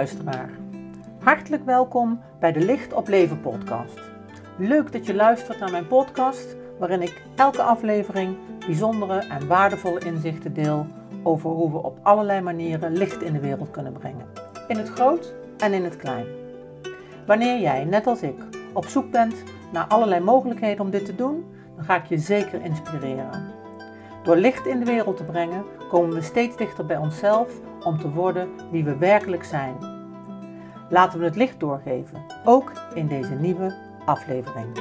luisteraar. Hartelijk welkom bij de Licht op Leven podcast. Leuk dat je luistert naar mijn podcast, waarin ik elke aflevering bijzondere en waardevolle inzichten deel over hoe we op allerlei manieren licht in de wereld kunnen brengen. In het groot en in het klein. Wanneer jij, net als ik, op zoek bent naar allerlei mogelijkheden om dit te doen, dan ga ik je zeker inspireren. Door licht in de wereld te brengen, komen we steeds dichter bij onszelf om te worden wie we werkelijk zijn. Laten we het licht doorgeven, ook in deze nieuwe aflevering.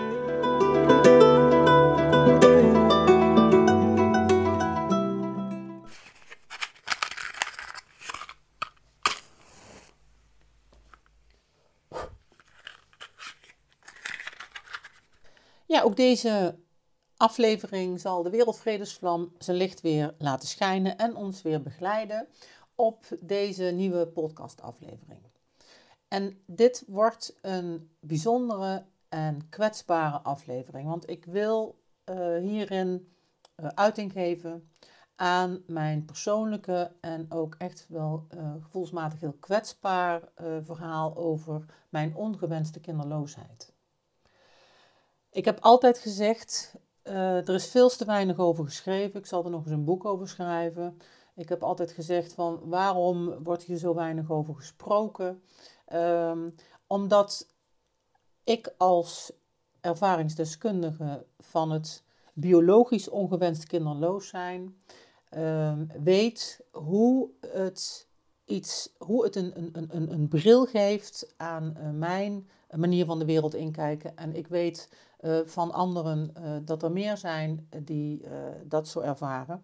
Ja, ook deze aflevering zal de Wereldvredesvlam zijn licht weer laten schijnen en ons weer begeleiden op deze nieuwe podcastaflevering. En dit wordt een bijzondere en kwetsbare aflevering, want ik wil uh, hierin uh, uiting geven aan mijn persoonlijke en ook echt wel uh, gevoelsmatig heel kwetsbaar verhaal over mijn ongewenste kinderloosheid. Ik heb altijd gezegd, er is veel te weinig over geschreven. Ik zal er nog eens een boek over schrijven. Ik heb altijd gezegd van waarom wordt hier zo weinig over gesproken? Um, omdat ik als ervaringsdeskundige van het biologisch ongewenst kinderloos zijn um, weet hoe het, iets, hoe het een, een, een, een bril geeft aan uh, mijn manier van de wereld inkijken. En ik weet uh, van anderen uh, dat er meer zijn die dat zo ervaren.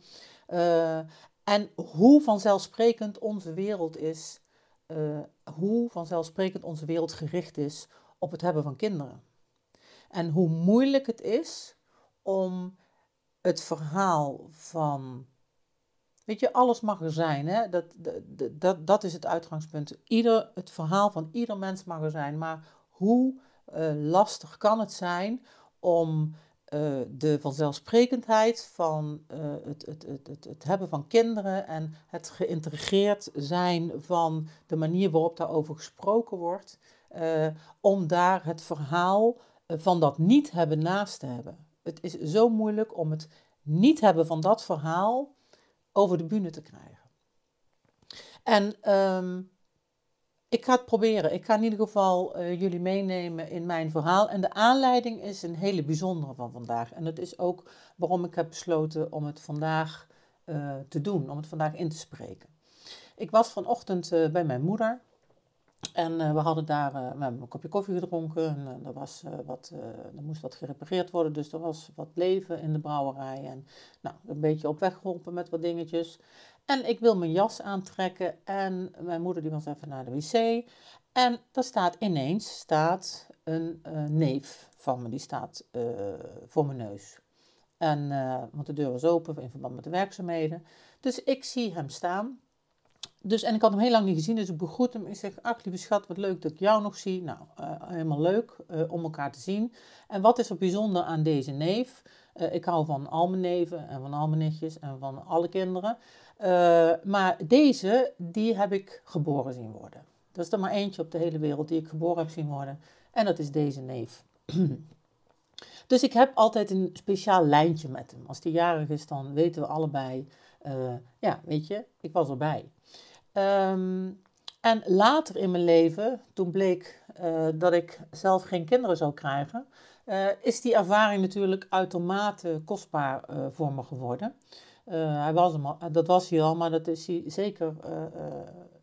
En hoe vanzelfsprekend onze wereld is, uh, hoe vanzelfsprekend onze wereld gericht is op het hebben van kinderen. En hoe moeilijk het is om het verhaal van. Weet je, alles mag er zijn. Hè? Dat, dat, dat, dat is het uitgangspunt. Ieder, het verhaal van ieder mens mag er zijn. Maar hoe uh, lastig kan het zijn om uh, de vanzelfsprekendheid van uh, het, het, het, het, hebben van kinderen en het geïntegreerd zijn van de manier waarop daarover gesproken wordt, uh, om daar het verhaal van dat niet hebben naast te hebben. Het is zo moeilijk om het niet hebben van dat verhaal over de bühne te krijgen. En um, ik ga het proberen. Ik ga in ieder geval uh, jullie meenemen in mijn verhaal. En de aanleiding is een hele bijzondere van vandaag. En dat is ook waarom ik heb besloten om het vandaag uh, te doen, om het vandaag in te spreken. Ik was vanochtend uh, bij mijn moeder. En we hadden daar we een kopje koffie gedronken. En er, was, wat, er moest wat gerepareerd worden. Dus er was wat leven in de brouwerij. En nou, een beetje op weg geholpen met wat dingetjes. En ik wil mijn jas aantrekken en mijn moeder die was even naar de wc. En daar staat ineens staat een uh, neef van me, die staat uh, voor mijn neus. En, uh, want de deur was open in verband met de werkzaamheden. Dus ik zie hem staan. Dus, en ik had hem heel lang niet gezien, dus ik begroet hem. Ik zeg, ach lieve schat, wat leuk dat ik jou nog zie. Nou, helemaal leuk om elkaar te zien. En wat is er bijzonder aan deze neef? ik hou van al mijn neven en van al mijn nichtjes en van alle kinderen. Uh, maar deze, die heb ik geboren zien worden. Dat is er maar eentje op de hele wereld die ik geboren heb zien worden. En dat is deze neef. dus ik heb altijd een speciaal lijntje met hem. Als die jarig is, dan weten we allebei, uh, ja, weet je, ik was erbij. Um, en later in mijn leven, toen bleek uh, dat ik zelf geen kinderen zou krijgen, is die ervaring natuurlijk uitermate kostbaar voor me geworden. Uh, hij was hem al, dat was hij al, maar dat is hij zeker. Uh,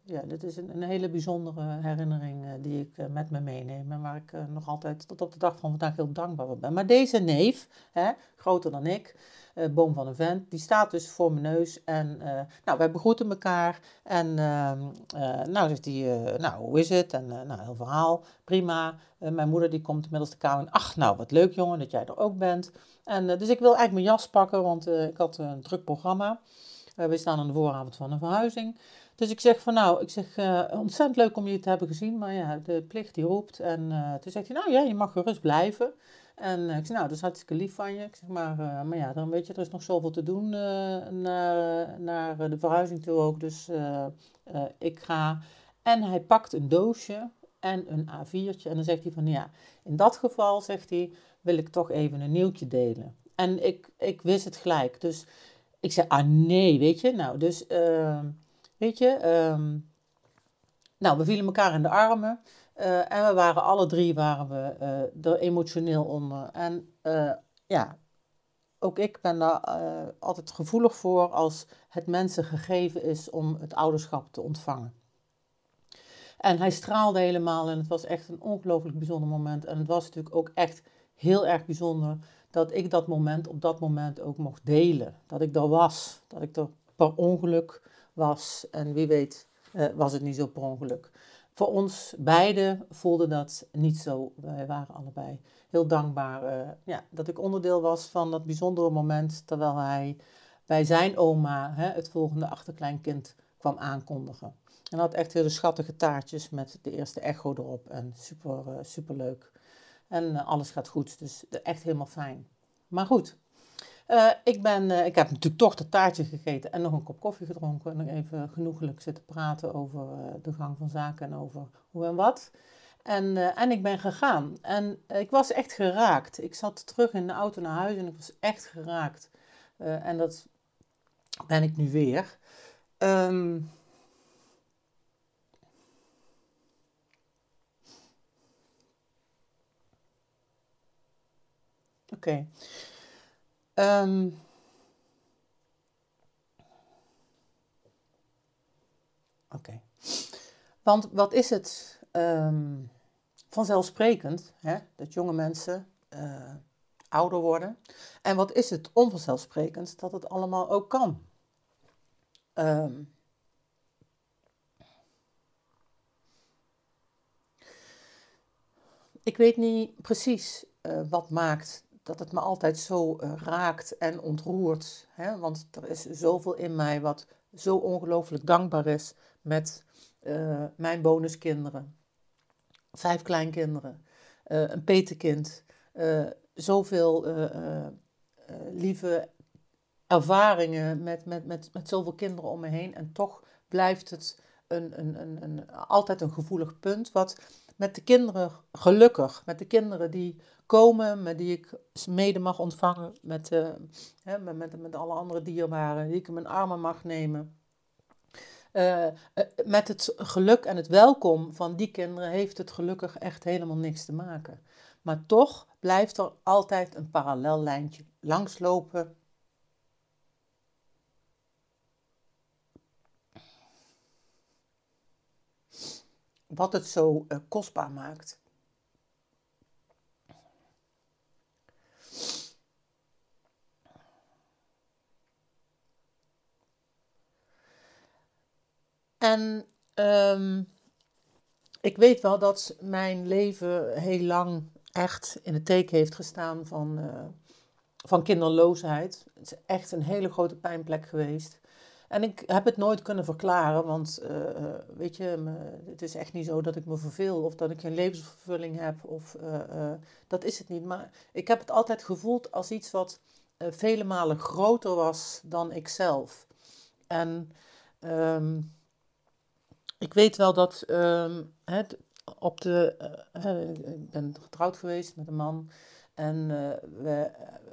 ja, dit is een, een, hele bijzondere herinnering die ik met me meeneem. En waar ik nog altijd tot op de dag van vandaag heel dankbaar voor ben. Maar deze neef, hè, groter dan ik, boom van een vent, die staat dus voor mijn neus. En nou, wij begroeten elkaar. En ehm, nou zegt hij, nou hoe is het? En nou, heel verhaal, prima. mijn moeder die komt inmiddels de kamer in. Ach, nou wat leuk jongen dat jij er ook bent. En, uh, dus ik wil eigenlijk mijn jas pakken, want uh, ik had een druk programma. Uh, we staan aan de vooravond van een verhuizing. Dus ik zeg van nou, ik zeg ontzettend leuk om je te hebben gezien, maar ja, de plicht die roept. En toen zegt hij nou ja, je mag gerust blijven. En ik zeg nou, dat is hartstikke lief van je. Ik zeg maar, maar ja, dan weet je, er is nog zoveel te doen naar, naar de verhuizing toe ook. Dus ik ga. En hij pakt een doosje en een A4'tje. En dan zegt hij van ja, in dat geval, zegt hij, wil ik toch even een nieuwtje delen. En ik, ik wist het gelijk. Dus ik zei, ah nee, weet je. Nou, dus, uh, weet je, ehm, nou, we vielen elkaar in de armen. Uh, en we waren alle drie waren we, uh, er emotioneel onder. En uh, ja, ook ik ben daar altijd gevoelig voor als het mensen gegeven is om het ouderschap te ontvangen. En hij straalde helemaal en het was echt een ongelooflijk bijzonder moment. En het was natuurlijk ook echt heel erg bijzonder dat ik dat moment op dat moment ook mocht delen. Dat ik er was, dat ik er per ongeluk was. En wie weet uh, was het niet zo per ongeluk. Voor ons beiden voelde dat niet zo. Wij waren allebei heel dankbaar uh, ja, dat ik onderdeel was van dat bijzondere moment. Terwijl hij bij zijn oma hè, het volgende achterkleinkind kwam aankondigen. En had echt hele schattige taartjes met de eerste echo erop. En super, uh, super leuk. En uh, alles gaat goed. Dus echt helemaal fijn. Maar goed. Uh, ik, ben, ik heb natuurlijk toch dat taartje gegeten en nog een kop koffie gedronken. En nog even genoegelijk zitten praten over de gang van zaken en over hoe en wat. En, en ik ben gegaan. En ik was echt geraakt. Ik zat terug in de auto naar huis en ik was echt geraakt. en dat ben ik nu weer. Um, Oké. Um, Oké. Want wat is het um, vanzelfsprekend hè, dat jonge mensen uh, ouder worden? En wat is het onvanzelfsprekend dat het allemaal ook kan? Um, ik weet niet precies uh, wat maakt dat het me altijd zo uh, raakt en ontroert. Hè? Want er is zoveel in mij wat zo ongelooflijk dankbaar is met uh, mijn bonuskinderen. Vijf kleinkinderen, uh, een petekind, zoveel lieve ervaringen met, met, met, met zoveel kinderen om me heen. En toch blijft het een, een, een, een, altijd een gevoelig punt wat met de kinderen gelukkig, met de kinderen die komen, met die ik mede mag ontvangen, met, uh, hè, met, met, met alle andere dierbaren, die ik in mijn armen mag nemen. Uh, met het geluk en het welkom van die kinderen heeft het gelukkig echt helemaal niks te maken. Maar toch blijft er altijd een parallellijntje langslopen wat het zo kostbaar maakt. En um, ik weet wel dat mijn leven heel lang echt in het teken heeft gestaan van, uh, van kinderloosheid. Het is echt een hele grote pijnplek geweest. En ik heb het nooit kunnen verklaren, want uh, weet je, het is echt niet zo dat ik me verveel of dat ik geen levensvervulling heb. Of, dat is het niet. Maar ik heb het altijd gevoeld als iets wat vele malen groter was dan ikzelf. En um, ik weet wel dat het, op de. ik ben getrouwd geweest met een man. En we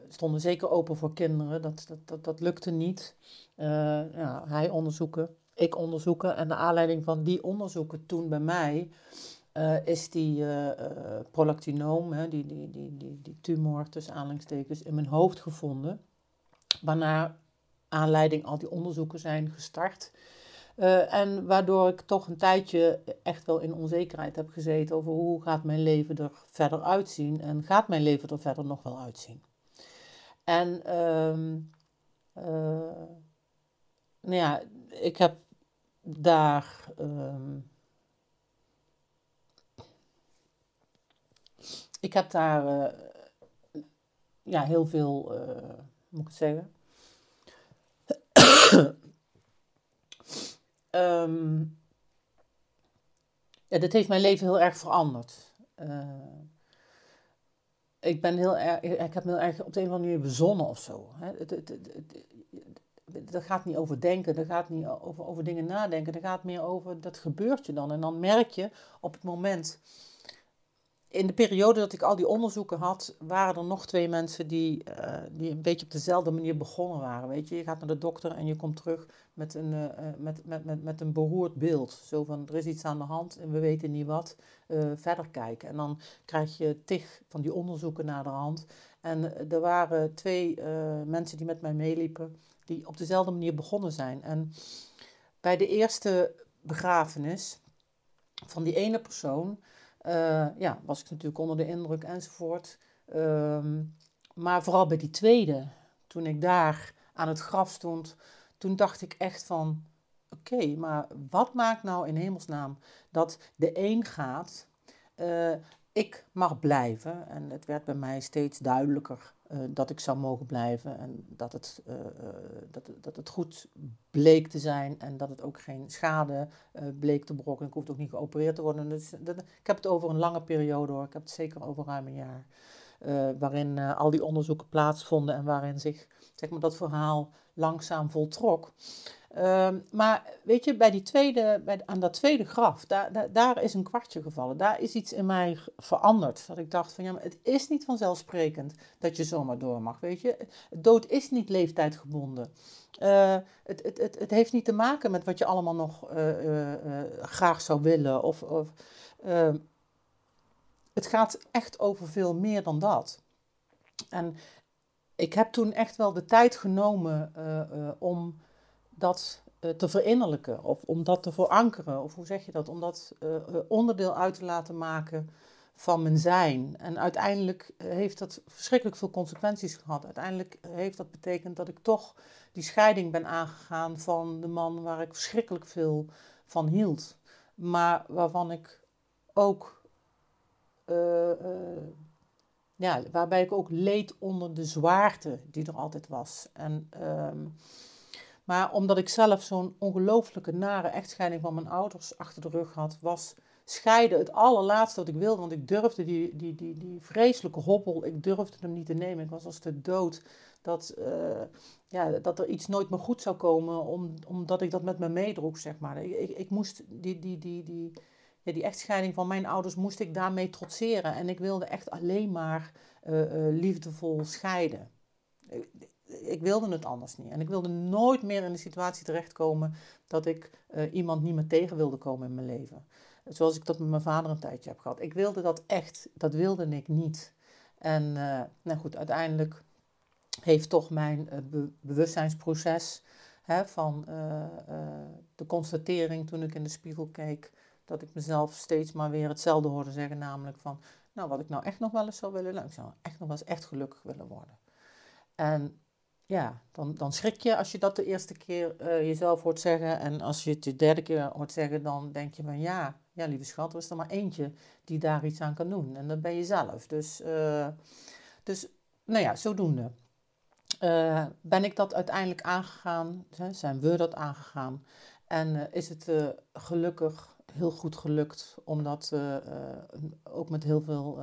stonden zeker open voor kinderen. Dat, dat, dat, dat lukte niet. Ja, hij onderzoeken, ik onderzoeken. En de aanleiding van die onderzoeken toen bij mij is die prolactinoom, hè, die, die, die, die, die tumor tussen aanhalingstekens, in mijn hoofd gevonden. Waarna aanleiding al die onderzoeken zijn gestart. Uh, en waardoor ik toch een tijdje echt wel in onzekerheid heb gezeten over hoe gaat mijn leven er verder uitzien en gaat mijn leven er verder nog wel uitzien. En um, uh, nou ja, ik heb daar. Um, ik heb daar uh, ja, heel veel, moet ik het zeggen. Um, ja, heeft mijn leven heel erg veranderd. Uh, ik ben heel erg, ik heb me heel erg op de een of andere manier bezonnen of zo. Hè. Het, het, het, dat gaat niet over denken, dat gaat niet over, over dingen nadenken, dat gaat meer over dat gebeurt je dan. En dan merk je op het moment in de periode dat ik al die onderzoeken had, waren er nog twee mensen die, uh, die een beetje op dezelfde manier begonnen waren. Weet je, je gaat naar de dokter en je komt terug met een, uh, met, met, met, met een beroerd beeld. Zo van, er is iets aan de hand en we weten niet wat, verder kijken. En dan krijg je tig van die onderzoeken naar de hand. En er waren twee mensen die met mij meeliepen, die op dezelfde manier begonnen zijn. En bij de eerste begrafenis van die ene persoon uh, ja, was ik natuurlijk onder de indruk enzovoort. Ehm, maar vooral bij die tweede, toen ik daar aan het graf stond, toen dacht ik echt van, oké, maar wat maakt nou in hemelsnaam dat de een gaat, uh, ik mag blijven. En het werd bij mij steeds duidelijker uh, dat ik zou mogen blijven en dat het, uh, dat, dat het goed bleek te zijn en dat het ook geen schade bleek te brokken. Ik hoefde ook niet geopereerd te worden. Dus ik heb het over een lange periode hoor, ik heb het zeker over ruim een jaar. waarin al die onderzoeken plaatsvonden en waarin zich zeg maar, dat verhaal langzaam voltrok. Um, maar weet je, bij die tweede, bij, aan dat tweede graf, daar, daar, is een kwartje gevallen. Daar is iets in mij veranderd. Dat ik dacht van ja, het is niet vanzelfsprekend dat je zomaar door mag. Weet je, dood is niet leeftijdgebonden. Uh, het, het, het, het, heeft niet te maken met wat je allemaal nog uh, uh, graag zou willen. Of, of ehm, het gaat echt over veel meer dan dat. En ik heb toen echt wel de tijd genomen om dat uh, te verinnerlijken of om dat te verankeren, of hoe zeg je dat, om dat uh, onderdeel uit te laten maken van mijn zijn. En uiteindelijk heeft dat verschrikkelijk veel consequenties gehad. Uiteindelijk heeft dat betekend dat ik toch die scheiding ben aangegaan van de man waar ik verschrikkelijk veel van hield, maar waarvan ik ook. Ja, waarbij ik ook leed onder de zwaarte die er altijd was. En ehm, maar omdat ik zelf zo'n ongelooflijke nare echtscheiding van mijn ouders achter de rug had, was scheiden het allerlaatste wat ik wilde. Want ik durfde die, die, die, die vreselijke hobbel, ik durfde hem niet te nemen. Ik was als de dood dat, uh, ja, dat er iets nooit meer goed zou komen, om, omdat ik dat met me meedroeg, zeg maar. Ik, ik, moest die, die, die, die, ja, die echtscheiding van mijn ouders moest ik daarmee trotseren. En ik wilde echt alleen maar uh, uh, liefdevol scheiden ik wilde het anders niet. En ik wilde nooit meer in de situatie terechtkomen dat ik uh, iemand niet meer tegen wilde komen in mijn leven. Zoals ik dat met mijn vader een tijdje heb gehad. Ik wilde dat echt, dat wilde ik niet. En uh, nou goed, uiteindelijk heeft toch mijn be bewustzijnsproces hè, van de constatering toen ik in de spiegel keek, dat ik mezelf steeds maar weer hetzelfde hoorde zeggen, namelijk van, nou wat ik nou echt nog wel eens zou willen, nou, ik zou echt nog wel eens echt gelukkig willen worden. En ja, dan, dan schrik je als je dat de eerste keer uh, jezelf hoort zeggen. En als je het de derde keer hoort zeggen, dan denk je van ja, ja, lieve schat, er is er maar eentje die daar iets aan kan doen. En dat ben je zelf. Dus, uh, dus nou ja, zodoende. Uh, ben ik dat uiteindelijk aangegaan? Zijn we dat aangegaan? En is het gelukkig heel goed gelukt om dat ook met heel veel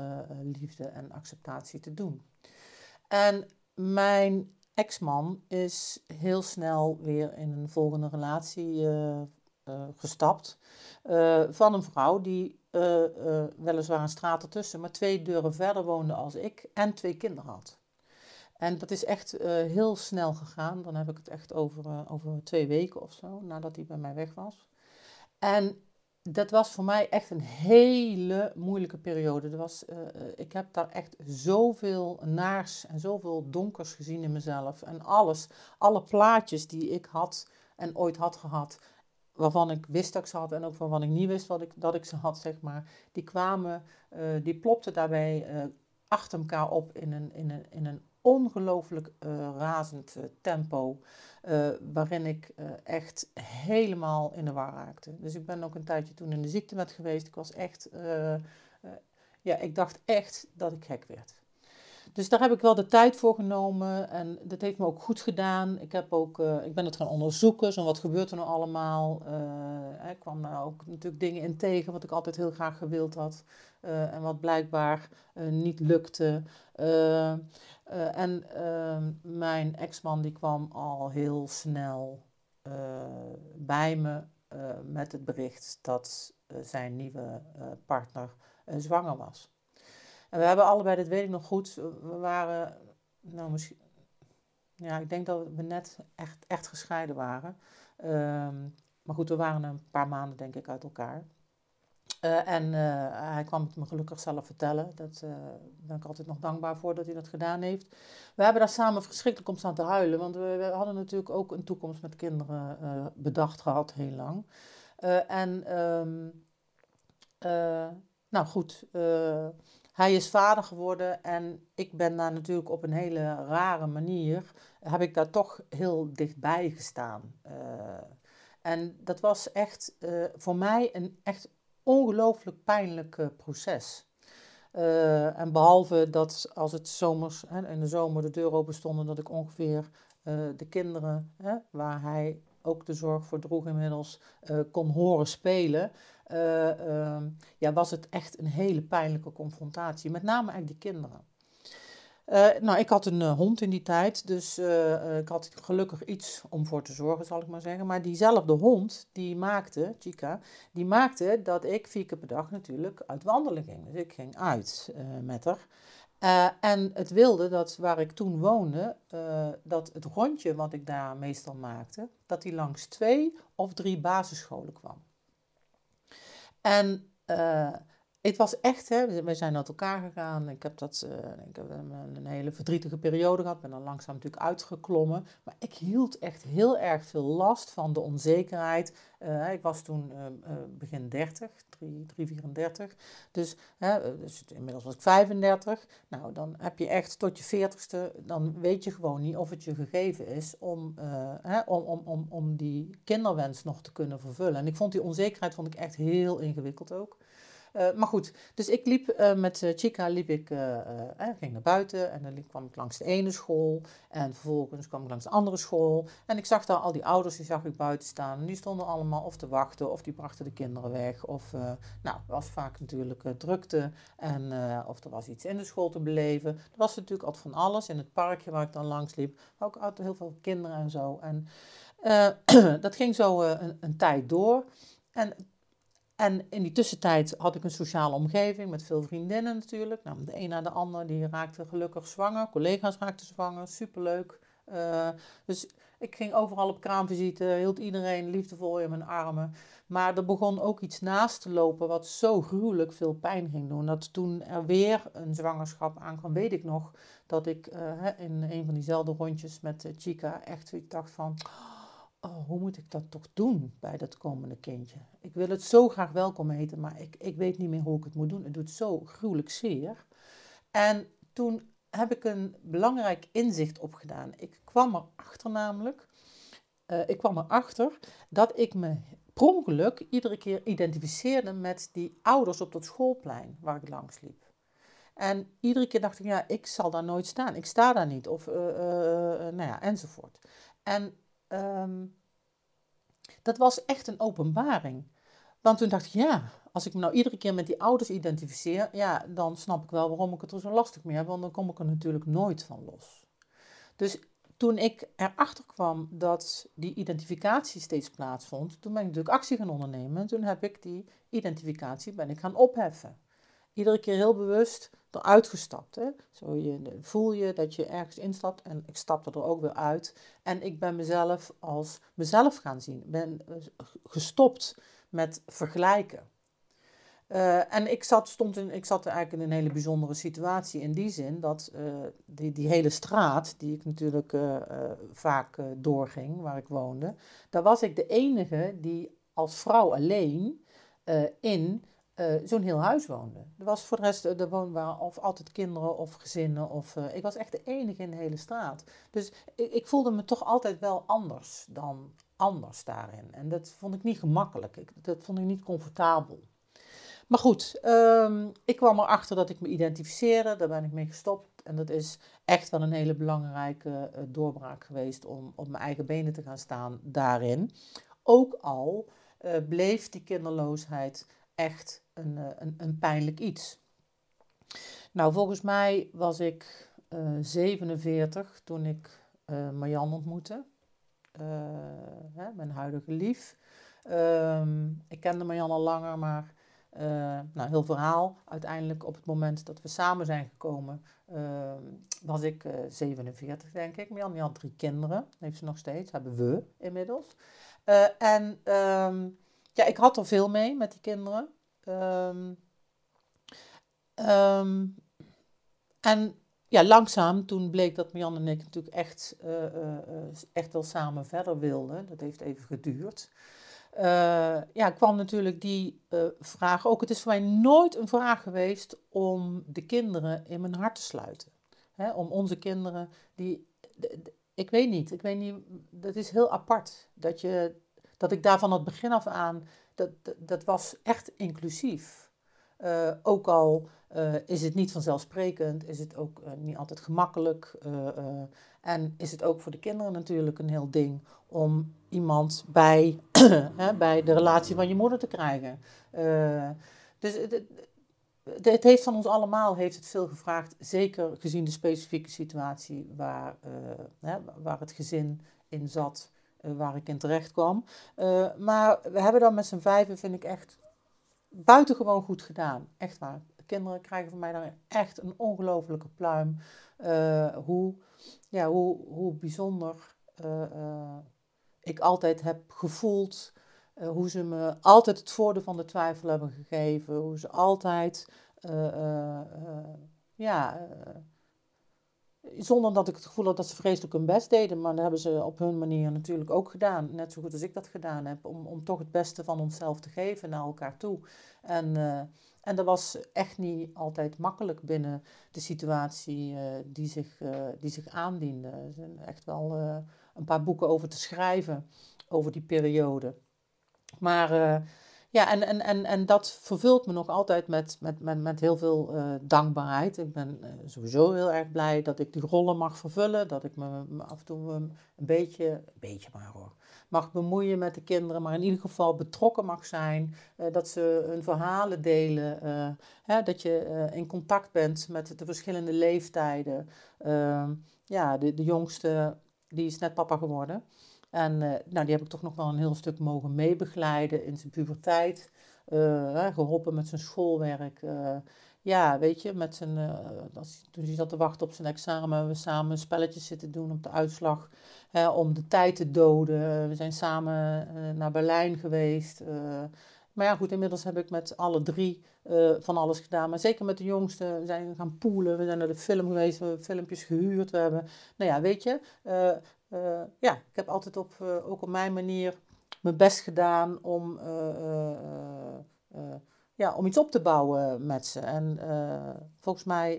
liefde en acceptatie te doen. En mijn ex-man is heel snel weer in een volgende relatie uh, uh, gestapt. Uh, van een vrouw die weliswaar een straat ertussen, maar twee deuren verder woonde als ik en twee kinderen had. En dat is echt heel snel gegaan. Dan heb ik het echt over, over twee weken of zo, nadat hij bij mij weg was. En dat was voor mij echt een hele moeilijke periode. Er was, uh, ik heb daar echt zoveel naars en zoveel donkers gezien in mezelf. En alles, alle plaatjes die ik had en ooit had gehad, waarvan ik wist dat ik ze had en ook waarvan ik niet wist wat ik, dat ik ze had, zeg maar. Die kwamen, uh, die plopten daarbij achter elkaar op in een, in een, in een ongelooflijk uh, razend uh, tempo, uh, waarin ik echt helemaal in de war raakte. Dus ik ben ook een tijdje toen in de ziektewet geweest. Ik was echt, ja, ik dacht echt dat ik gek werd. Dus daar heb ik wel de tijd voor genomen en dat heeft me ook goed gedaan. Ik, heb ook, ik ben het gaan onderzoeken, zo wat gebeurt er nou allemaal. ik kwam daar ook natuurlijk dingen in tegen wat ik altijd heel graag gewild had en wat blijkbaar niet lukte. Uh, en ehm, mijn ex-man die kwam al heel snel bij me met het bericht dat zijn nieuwe partner zwanger was. En we hebben allebei, dat weet ik nog goed, we waren, nou misschien, ja, ik denk dat we net echt, echt gescheiden waren. Ehm, maar goed, we waren een paar maanden denk ik uit elkaar. Uh, en uh, hij kwam het me gelukkig zelf vertellen. Daar ben ik altijd nog dankbaar voor dat hij dat gedaan heeft. We hebben daar samen verschrikkelijk om staan te huilen. Want we, hadden natuurlijk ook een toekomst met kinderen bedacht gehad, heel lang. en um, nou goed, hij is vader geworden en ik ben daar natuurlijk op een hele rare manier, heb ik daar toch heel dichtbij gestaan. En dat was echt voor mij een echt ongelooflijk pijnlijk proces. en behalve dat als het zomers, hè, in de zomer de deur open stond, dat ik ongeveer de kinderen, hè, waar hij ook de zorg voor droeg inmiddels, kon horen spelen. Uh, ja, was het echt een hele pijnlijke confrontatie. Met name eigenlijk die kinderen. Uh, nou, ik had een uh, hond in die tijd, dus ik had gelukkig iets om voor te zorgen, zal ik maar zeggen. Maar diezelfde hond, die maakte, Chica, die maakte dat ik vier keer per dag natuurlijk uit wandelen ging. Dus ik ging uit met haar. en het wilde dat waar ik toen woonde, dat het rondje wat ik daar meestal maakte, dat die langs twee of drie basisscholen kwam. En het was echt, hè, we zijn uit elkaar gegaan. Ik heb dat, uh, ik heb een, hele verdrietige periode gehad. Ben dan langzaam natuurlijk uitgeklommen. Maar ik hield echt heel erg veel last van de onzekerheid. Uh, ik was toen begin 30, 3, 3 34. Dus, dus inmiddels was ik 35. Nou, dan heb je echt tot je 40ste, dan weet je gewoon niet of het je gegeven is om, om, om, om, om die kinderwens nog te kunnen vervullen. En ik vond die onzekerheid vond ik echt heel ingewikkeld ook. Uh, maar goed, dus ik liep uh, met uh, Chica, liep ik, ging naar buiten en dan kwam ik langs de ene school en vervolgens kwam ik langs de andere school. En ik zag daar al die ouders, die zag ik buiten staan die stonden allemaal of te wachten of die brachten de kinderen weg. Of, nou, was vaak natuurlijk drukte en of er was iets in de school te beleven. Er was natuurlijk altijd van alles in het parkje waar ik dan langs liep, maar ook altijd heel veel kinderen en zo. En dat ging zo een, een tijd door. En en in die tussentijd had ik een sociale omgeving met veel vriendinnen natuurlijk. Nou, de een na de ander die raakte gelukkig zwanger. Collega's raakten zwanger, superleuk. Uh, dus ik ging overal op kraamvisite, hield iedereen liefdevol in mijn armen. Maar er begon ook iets naast te lopen wat zo gruwelijk veel pijn ging doen. Dat toen er weer een zwangerschap aankwam, weet ik nog dat ik uh, in een van diezelfde rondjes met uh, Chica echt dacht van hoe moet ik dat toch doen bij dat komende kindje? Ik wil het zo graag welkom heten, maar ik, ik weet niet meer hoe ik het moet doen. Het doet zo gruwelijk zeer. En toen heb ik een belangrijk inzicht opgedaan. Ik kwam erachter namelijk, uh, ik kwam erachter dat ik me per ongeluk iedere keer identificeerde met die ouders op dat schoolplein waar ik langs liep. En iedere keer dacht ik, ja, ik zal daar nooit staan. Ik sta daar niet. Of, uh, uh, nou ja, enzovoort. En um, dat was echt een openbaring. Want toen dacht ik, ja, als ik me nou iedere keer met die ouders identificeer, ja, dan snap ik wel waarom ik het er zo lastig mee heb, want dan kom ik er natuurlijk nooit van los. Dus toen ik erachter kwam dat die identificatie steeds plaatsvond, toen ben ik natuurlijk actie gaan ondernemen. En toen heb ik die identificatie ben ik gaan opheffen. Iedere keer heel bewust eruit gestapt. Hè? Zo je, voel je dat je ergens instapt en ik stapte er ook weer uit. En ik ben mezelf als mezelf gaan zien. Ben eh, gestopt met vergelijken. Uh, en ik zat, stond in, ik zat eigenlijk in een hele bijzondere situatie in die zin dat uh, die, die hele straat, die ik natuurlijk uh, vaak doorging, waar ik woonde, daar was ik de enige die als vrouw alleen in uh, zo'n heel huis woonde. Er was voor de rest, er eh, woonden of altijd kinderen of gezinnen. Of, uh, ik was echt de enige in de hele straat. Dus ik, ik, voelde me toch altijd wel anders dan anders daarin. En dat vond ik niet gemakkelijk. Dat vond ik niet comfortabel. Maar goed, um, ik kwam erachter dat ik me identificeerde. Daar ben ik mee gestopt. En dat is echt wel een hele belangrijke doorbraak geweest om op mijn eigen benen te gaan staan daarin. Ook al bleef die kinderloosheid echt een, eh, een, een pijnlijk iets. Nou, volgens mij was ik 47 toen ik uh, Marjan ontmoette. Hè, mijn huidige lief. Ehm, ik kende Marjan al langer, maar nou, heel verhaal. Uiteindelijk op het moment dat we samen zijn gekomen, uh, was ik uh, 47 denk ik. Marjan had drie kinderen, heeft ze nog steeds, hebben we inmiddels. en um, ja, ik had er veel mee met die kinderen. Um, en ja, langzaam, toen bleek dat Marjan en ik natuurlijk echt, echt wel samen verder wilden. Dat heeft even geduurd. Uh, ja, kwam natuurlijk die vraag ook. Het is voor mij nooit een vraag geweest om de kinderen in mijn hart te sluiten. Hè, om onze kinderen, die, ik weet niet, ik weet niet, dat is heel apart. Dat, je, dat ik daar van het begin af aan, dat, dat, was echt inclusief. Uh, ook al is het niet vanzelfsprekend, is het ook niet altijd gemakkelijk. En is het ook voor de kinderen natuurlijk een heel ding om iemand bij, hè, bij de relatie van je moeder te krijgen. Dus het, het, heeft van ons allemaal heeft het veel gevraagd, zeker gezien de specifieke situatie waar, hè, waar het gezin in zat, waar ik in terecht kwam. maar we hebben dan met z'n vijven, vind ik echt buitengewoon goed gedaan. Echt waar. De kinderen krijgen van mij dan echt een ongelofelijke pluim. hoe ja, hoe, hoe bijzonder ik altijd heb gevoeld. Hoe ze me altijd het voordeel van de twijfel hebben gegeven. Hoe ze altijd, ja, zonder dat ik het gevoel had dat ze vreselijk hun best deden. Maar dat hebben ze op hun manier natuurlijk ook gedaan. Net zo goed als ik dat gedaan heb. Om, om toch het beste van onszelf te geven naar elkaar toe. En en dat was echt niet altijd makkelijk binnen de situatie uh, die, zich, uh, die zich aandiende. Er zijn echt wel een paar boeken over te schrijven, over die periode. Maar ja, en, en, en, en dat vervult me nog altijd met, met, met, met heel veel dankbaarheid. Ik ben sowieso heel erg blij dat ik die rollen mag vervullen. Dat ik me, af en toe een beetje, een beetje maar hoor, mag bemoeien met de kinderen, maar in ieder geval betrokken mag zijn. Dat ze hun verhalen delen. Hè, dat je in contact bent met de verschillende leeftijden. Ehm, ja, de, de jongste, die is net papa geworden. En nou, die heb ik toch nog wel een heel stuk mogen meebegeleiden in zijn puberteit. geholpen met zijn schoolwerk. ja, weet je, met zijn, toen hij zat te wachten op zijn examen, we samen spelletjes zitten doen op de uitslag om de tijd te doden. We zijn samen uh, naar Berlijn geweest. Uh, maar ja, goed, inmiddels heb ik met alle drie uh, van alles gedaan. Maar zeker met de jongste, we gaan poelen. We zijn naar de film geweest, we hebben filmpjes gehuurd. We hebben, nou ja, weet je. Ja, ik heb altijd op, ook op mijn manier mijn best gedaan om, ja, om iets op te bouwen met ze. En volgens mij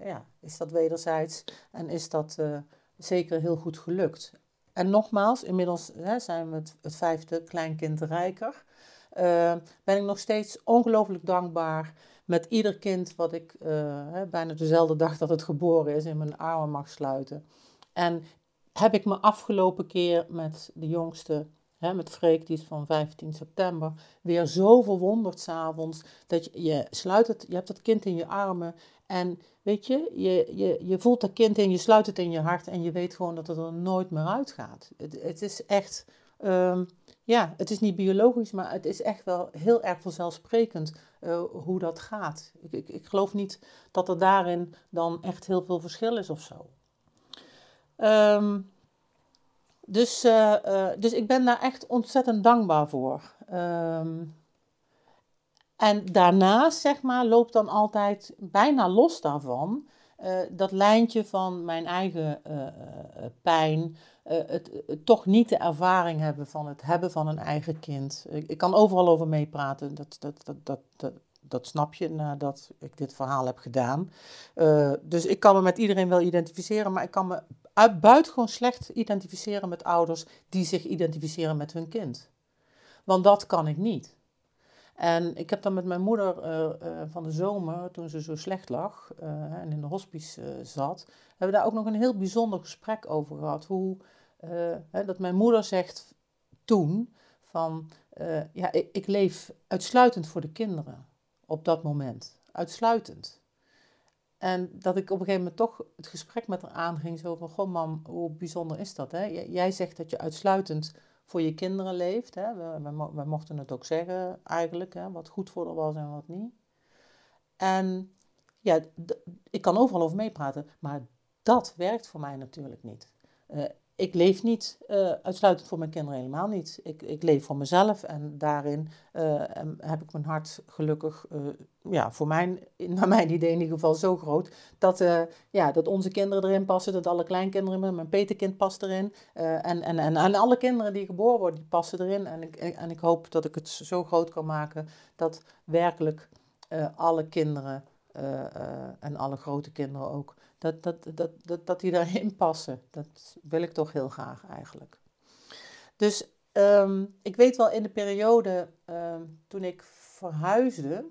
ja, is dat wederzijds en is dat zeker heel goed gelukt. En nogmaals, inmiddels hè, zijn we het, vijfde kleinkind rijker. Ben ik nog steeds ongelooflijk dankbaar met ieder kind wat ik bijna dezelfde dag dat het geboren is in mijn armen mag sluiten. En heb ik me afgelopen keer met de jongste, hè, met Freek, die is van 15 september, weer zo verwonderd s'avonds dat je, je sluit het, je hebt dat kind in je armen en weet je, je, je, je voelt dat kind in, je sluit het in je hart en je weet gewoon dat het er nooit meer uitgaat. Het, het is echt, um, ja, het is niet biologisch, maar het is echt wel heel erg vanzelfsprekend uh, hoe dat gaat. Ik, ik, ik geloof niet dat er daarin dan echt heel veel verschil is of zo. Um, dus, uh, uh, dus ik ben daar echt ontzettend dankbaar voor. Um, en daarnaast, zeg maar, loopt dan altijd bijna los daarvan uh, dat lijntje van mijn eigen pijn, het, het, toch niet de ervaring hebben van het hebben van een eigen kind. Ik, ik kan overal over meepraten, dat, dat, dat, dat, dat, dat snap je nadat ik dit verhaal heb gedaan. dus ik kan me met iedereen wel identificeren, maar ik kan me buitengewoon slecht identificeren met ouders die zich identificeren met hun kind. Want dat kan ik niet. En ik heb dan met mijn moeder uh, van de zomer, toen ze zo slecht lag en in de hospice zat, hebben we daar ook nog een heel bijzonder gesprek over gehad. Hoe, dat mijn moeder zegt toen van, ja, ik, ik, leef uitsluitend voor de kinderen op dat moment. Uitsluitend. en dat ik op een gegeven moment toch het gesprek met haar aanging. Zo van, goh mam, hoe bijzonder is dat? Hè? Jij zegt dat je uitsluitend voor je kinderen leeft. Hè? We, we, mochten het ook zeggen eigenlijk, hè? wat goed voor haar was en wat niet. En ja, ik kan overal over meepraten, maar dat werkt voor mij natuurlijk niet. Uh, ik leef niet uh, uitsluitend voor mijn kinderen, helemaal niet. Ik, ik leef voor mezelf en daarin uh, heb ik mijn hart gelukkig, uh, ja, voor mijn, naar mijn idee in ieder geval zo groot, dat, ja, dat onze kinderen erin passen, dat alle kleinkinderen, mijn peterkind past erin. en, en, en, en alle kinderen die geboren worden, die passen erin. En ik, en ik hoop dat ik het zo groot kan maken dat werkelijk alle kinderen en alle grote kinderen ook dat, dat, dat, dat, dat die daarin passen. Dat wil ik toch heel graag eigenlijk. Dus ehm, ik weet wel in de periode ehm, toen ik verhuisde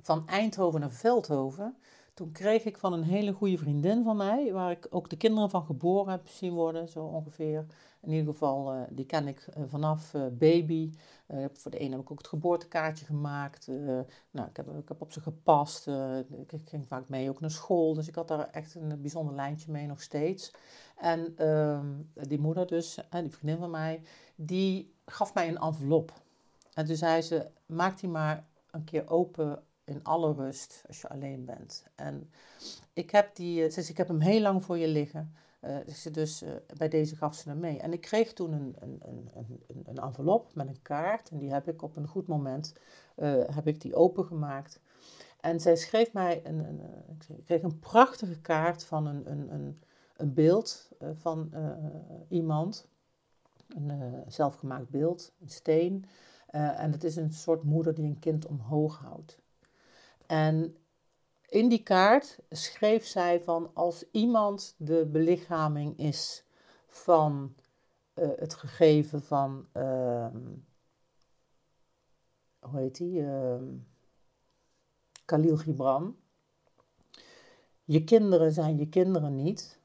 van Eindhoven naar Veldhoven, toen kreeg ik van een hele goede vriendin van mij, waar ik ook de kinderen van geboren heb zien worden, zo ongeveer. In ieder geval, uh, die ken ik uh, vanaf uh, baby. voor de ene heb ik ook het geboortekaartje gemaakt. nou, ik, heb, ik op ze gepast. ik ging vaak mee ook naar school. Dus ik had daar echt een bijzonder lijntje mee nog steeds. En ehm, die moeder dus, die vriendin van mij, die gaf mij een envelop. En toen zei ze, maak die maar een keer open in alle rust als je alleen bent. En ik heb, die, dus ik heb hem heel lang voor je liggen. Uh, dus uh, bij deze gaf ze hem mee. En ik kreeg toen een, een, een, een, envelop met een kaart. En die heb ik op een goed moment heb ik die opengemaakt. En zij schreef mij een, een, ik kreeg een prachtige kaart van een, een, een, een beeld van iemand. Een zelfgemaakt beeld, een steen. en het is een soort moeder die een kind omhoog houdt. En in die kaart schreef zij van als iemand de belichaming is van uh, het gegeven van, uh, hoe heet die, uh, Khalil Gibran. Je kinderen zijn je kinderen niet,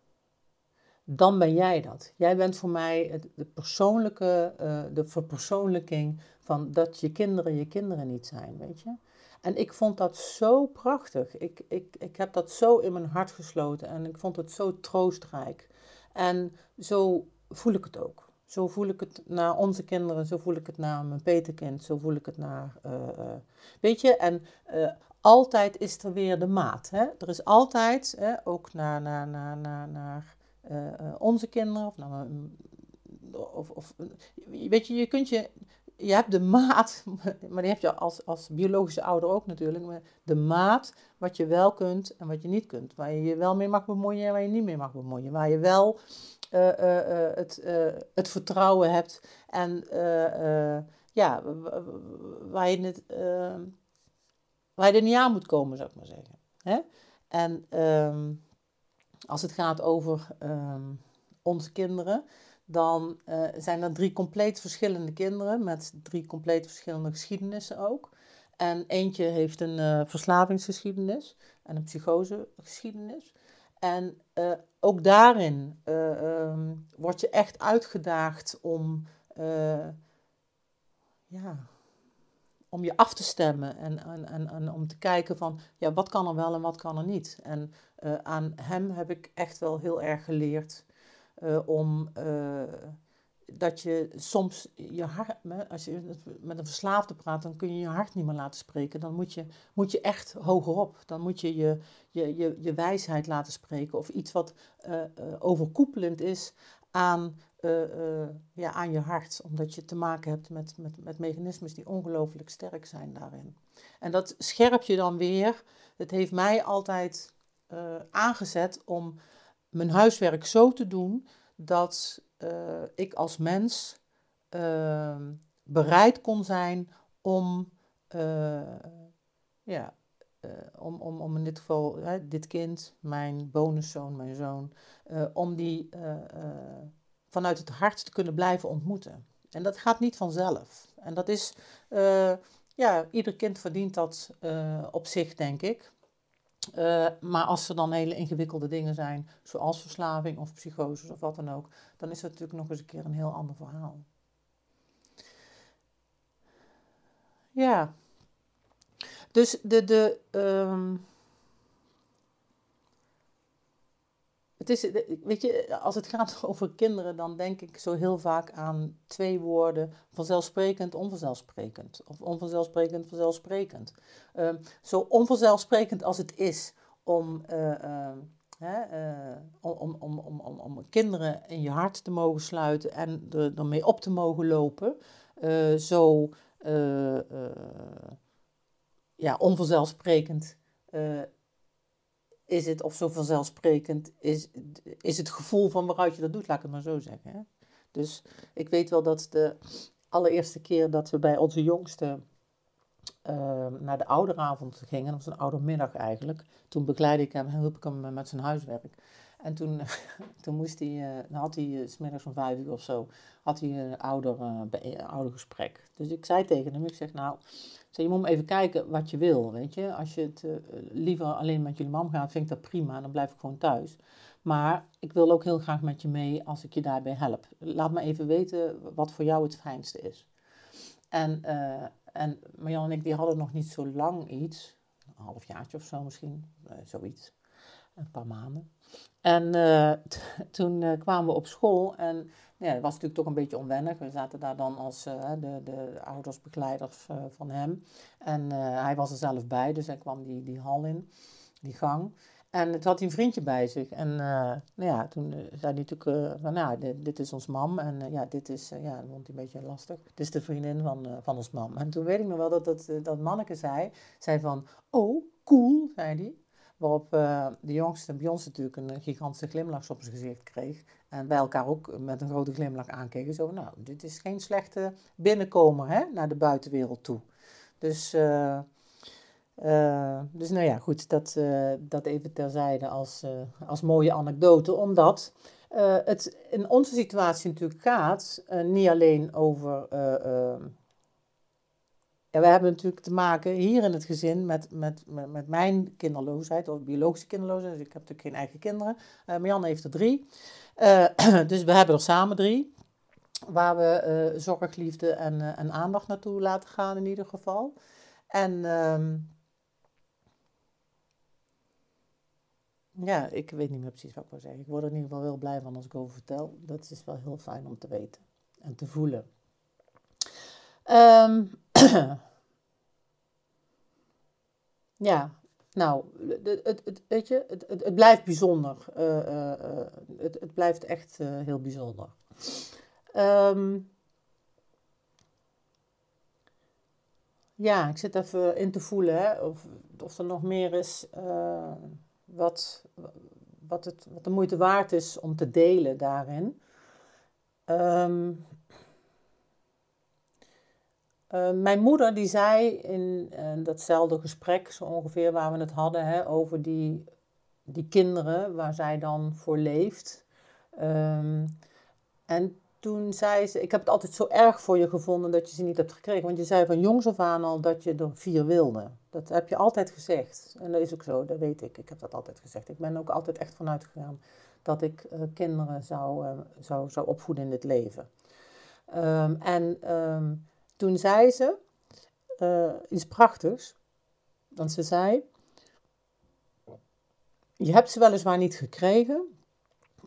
dan ben jij dat. Jij bent voor mij de persoonlijke, uh, de verpersoonlijking van dat je kinderen je kinderen niet zijn, weet je. En ik vond dat zo prachtig. Ik, ik, ik heb dat zo in mijn hart gesloten en ik vond het zo troostrijk. En zo voel ik het ook. Zo voel ik het naar onze kinderen, zo voel ik het naar mijn peterkind, zo voel ik het naar. Uh, uh, weet je, en uh, altijd is er weer de maat. Hè? Er is altijd, hè, ook naar, naar, naar, naar, naar onze kinderen, of, naar, of, of, weet je, je kunt je je hebt de maat, maar die heb je als, als biologische ouder ook natuurlijk, maar de maat wat je wel kunt en wat je niet kunt. Waar je je wel mee mag bemoeien en waar je niet mee mag bemoeien. Waar je wel uh, uh, uh, het, het vertrouwen hebt en ja, waar je, het, waar je er niet aan moet komen, zou ik maar zeggen. Hè? En um, als het gaat over um, onze kinderen, dan uh, zijn er drie compleet verschillende kinderen met drie compleet verschillende geschiedenissen ook. En eentje heeft een uh, verslavingsgeschiedenis en een psychosegeschiedenis. En uh, ook daarin um, word je echt uitgedaagd om, ja, om je af te stemmen en, en, en, en, om te kijken van ja, wat kan er wel en wat kan er niet. En aan hem heb ik echt wel heel erg geleerd om uh, dat je soms je hart, als je met een verslaafde praat, dan kun je je hart niet meer laten spreken. Dan moet je, moet je echt hogerop. Dan moet je je, je, je, je wijsheid laten spreken. Of iets wat uh, overkoepelend is aan, ja, aan je hart. Omdat je te maken hebt met, met, met mechanismes die ongelooflijk sterk zijn daarin. En dat scherp je dan weer. Het heeft mij altijd aangezet om mijn huiswerk zo te doen dat uh, ik als mens uh, bereid kon zijn om, uh, ja, eh, om, om, om in dit geval dit kind, mijn bonuszoon, mijn zoon, om die vanuit het hart te kunnen blijven ontmoeten. En dat gaat niet vanzelf. En dat is, ja, ieder kind verdient dat op zich, denk ik. Uh, maar als er dan hele ingewikkelde dingen zijn, zoals verslaving of psychoses of wat dan ook, dan is dat natuurlijk nog eens een keer een heel ander verhaal. Ja. Dus de, de, um, het is, weet je, als het gaat over kinderen, dan denk ik zo heel vaak aan twee woorden: vanzelfsprekend, onvanzelfsprekend. Of onvanzelfsprekend, vanzelfsprekend. Uh, zo onvanzelfsprekend als het is om, uh, uh, hè, om, om, om, om, om kinderen in je hart te mogen sluiten en er, ermee op te mogen lopen, zo ja, onvanzelfsprekend is het, of zo vanzelfsprekend, is, is het gevoel van waaruit je dat doet, laat ik het maar zo zeggen. Hè? Dus ik weet wel dat de allereerste keer dat we bij onze jongste uh, naar de ouderavond gingen, dat was een oudermiddag eigenlijk, toen begeleidde ik hem, hielp ik hem met zijn huiswerk. En toen, toen moest hij, uh, had hij, uh, smiddags om vijf uur of zo, had hij een ouder, uh, oudergesprek. Dus ik zei tegen hem, ik zeg nou, je moet even kijken wat je wil, weet je. Als je het liever alleen met jullie mam gaat, vind ik dat prima, dan blijf ik gewoon thuis. Maar ik wil ook heel graag met je mee als ik je daarbij help. Laat me even weten wat voor jou het fijnste is. En, en Marjan en ik die hadden nog niet zo lang iets, een halfjaartje of zo misschien, zoiets, een paar maanden. En uh, toen uh, kwamen we op school en ja, het was natuurlijk toch een beetje onwennig. We zaten daar dan als uh, de, de oudersbegeleiders van hem. En hij was er zelf bij, dus hij kwam die, die hal in, die gang. En het had hij een vriendje bij zich. En nou ja, toen zei hij natuurlijk van, nou, dit, dit, is ons mam. En ja, dit is, ja, dat vond hij een beetje lastig. Dit is de vriendin van, van ons mam. En toen weet ik nog wel dat dat, dat manneke zei, zei van, oh, cool, zei hij. Waarop uh, de jongste bij ons natuurlijk een gigantische glimlach op zijn gezicht kreeg. En wij elkaar ook met een grote glimlach aankeken. Zo nou, dit is geen slechte binnenkomer hè, naar de buitenwereld toe. Dus, uh, dus nou ja, goed, dat, dat even terzijde als, als mooie anekdote. Omdat het in onze situatie natuurlijk gaat niet alleen over ja, we hebben natuurlijk te maken hier in het gezin met, met, met, met mijn kinderloosheid, of biologische kinderloosheid. Dus ik heb natuurlijk geen eigen kinderen. Uh, heeft er drie. Uh, dus we hebben er samen drie. Waar we uh, zorg, liefde en, en aandacht naartoe laten gaan in ieder geval. En um, ja, ik weet niet meer precies wat ik wil zeggen. Ik word er in ieder geval heel blij van als ik over vertel. Dat is wel heel fijn om te weten en te voelen. Um, ja, nou, het, het, het, weet je, het, het, blijft bijzonder. Uh, uh, uh, het, het blijft echt heel bijzonder. Um, ja, ik zit even in te voelen of, of er nog meer is wat, wat, het, wat de moeite waard is om te delen daarin. Um, uh, mijn moeder die zei in uh, datzelfde gesprek, zo ongeveer waar we het hadden, hè, over die, die kinderen waar zij dan voor leeft. Um, en toen zei ze, ik heb het altijd zo erg voor je gevonden dat je ze niet hebt gekregen. Want je zei van jongs af aan al dat je er vier wilde. Dat heb je altijd gezegd. En dat is ook zo, dat weet ik. Ik heb dat altijd gezegd. Ik ben ook altijd echt vanuit gegaan dat ik uh, kinderen zou, zou, zou opvoeden in dit leven. Um, en... Um, toen zei ze uh, iets prachtigs. Want ze zei: Je hebt ze weliswaar niet gekregen.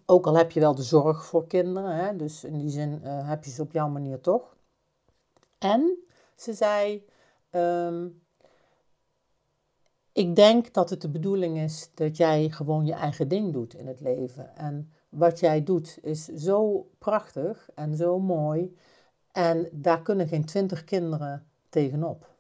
Ook al heb je wel de zorg voor kinderen. Hè, dus in die zin uh, heb je ze op jouw manier toch. En ze zei: um, Ik denk dat het de bedoeling is dat jij gewoon je eigen ding doet in het leven. En wat jij doet is zo prachtig en zo mooi. En daar kunnen geen twintig kinderen tegenop.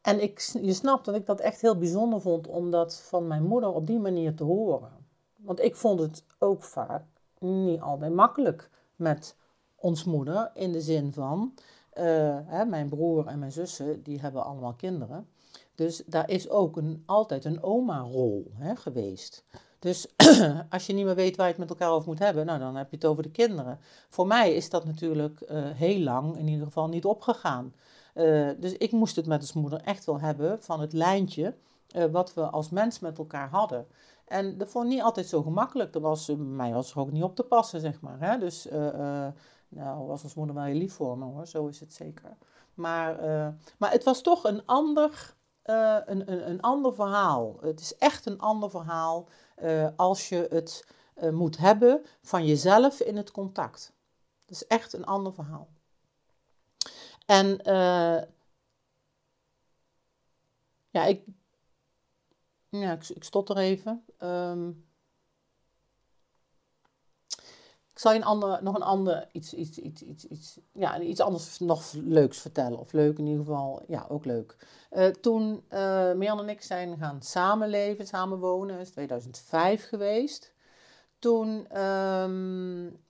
En ik, je snapt dat ik dat echt heel bijzonder vond om dat van mijn moeder op die manier te horen. Want ik vond het ook vaak niet altijd makkelijk met ons moeder. In de zin van, uh, hè, mijn broer en mijn zussen, die hebben allemaal kinderen. Dus daar is ook een, altijd een oma-rol geweest. Dus als je niet meer weet waar je het met elkaar over moet hebben, nou, dan heb je het over de kinderen. Voor mij is dat natuurlijk uh, heel lang in ieder geval niet opgegaan. Uh, dus ik moest het met de moeder echt wel hebben van het lijntje uh, wat we als mens met elkaar hadden. En dat vond ik niet altijd zo gemakkelijk. Dat was, mij was er ook niet op te passen, zeg maar. Hè? Dus nou, was ons moeder wel heel lief voor me hoor, zo is het zeker. Maar, maar het was toch een ander, een, een ander verhaal. Het is echt een ander verhaal als je het moet hebben van jezelf in het contact. Dat is echt een ander verhaal. En ja, ik, ja, ik, ik stotter even. Um, ik zal je nog een ander, iets, iets, iets, iets, iets, ja, iets anders nog leuks vertellen. Of leuk in ieder geval, ja, ook leuk. Uh, toen uh, en ik zijn gaan samenleven, samenwonen, is 2005 geweest. Toen um,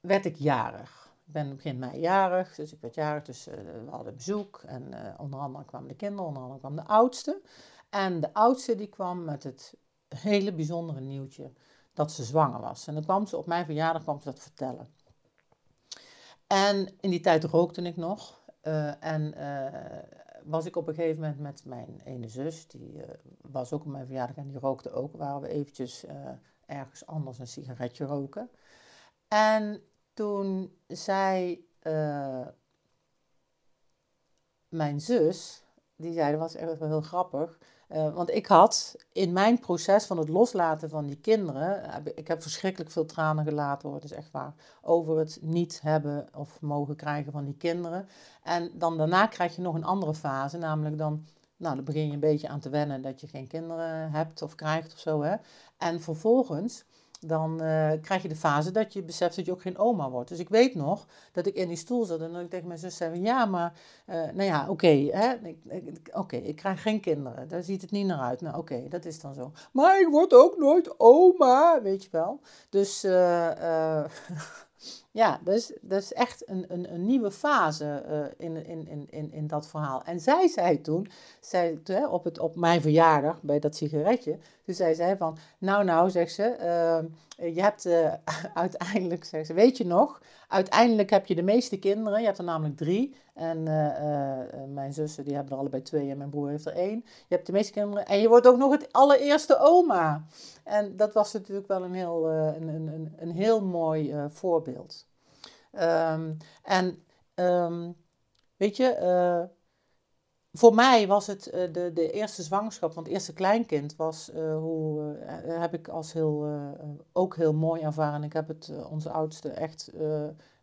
werd ik jarig. Ik ben begin mei jarig, dus ik werd jarig. Dus uh, we hadden bezoek en onder andere kwamen de kinderen, onder andere kwam de oudste. En de oudste die kwam met het hele bijzondere nieuwtje dat ze zwanger was. En dan kwam ze op mijn verjaardag kwam ze dat vertellen. En in die tijd rookte ik nog. Uh, en uh, was ik op een gegeven moment met mijn ene zus, die uh, was ook op mijn verjaardag en die rookte ook. Waren we eventjes ergens anders een sigaretje roken. En toen zei mijn zus, die zei, dat was echt wel heel grappig. Uh, want ik had in mijn proces van het loslaten van die kinderen, ik heb verschrikkelijk veel tranen gelaten dat is echt waar, over het niet hebben of mogen krijgen van die kinderen. En dan daarna krijg je nog een andere fase, namelijk dan, nou dan begin je een beetje aan te wennen dat je geen kinderen hebt of krijgt of zo. Hè. En vervolgens dan uh, krijg je de fase dat je beseft dat je ook geen oma wordt. Dus ik weet nog dat ik in die stoel zat en dat ik tegen mijn zus zei: Ja, maar, uh, nou ja, oké, oké, ik krijg geen kinderen. Daar ziet het niet naar uit. Nou, oké, dat is dan zo. Maar ik word ook nooit oma, weet je wel. Dus, uh, Ja, dus dat is echt een, een, een nieuwe fase uh, in, in, in, in dat verhaal. En zij zei toen, op, het, op mijn verjaardag, bij dat sigaretje, toen zei zij van, nou nou, zegt ze, uh, je hebt uh, uiteindelijk, zegt ze, weet je nog, uiteindelijk heb je de meeste kinderen, je hebt er namelijk drie. En mijn zussen, die hebben er allebei twee en mijn broer heeft er één. Je hebt de meeste kinderen en je wordt ook nog het allereerste oma. En dat was natuurlijk wel een heel, een, een, een heel mooi voorbeeld. Um, en um, weet je, uh, voor mij was het uh, de, de eerste zwangerschap, want het eerste kleinkind was, uh, hoe, heb ik als heel, ook heel mooi ervaren. Ik heb het onze oudste echt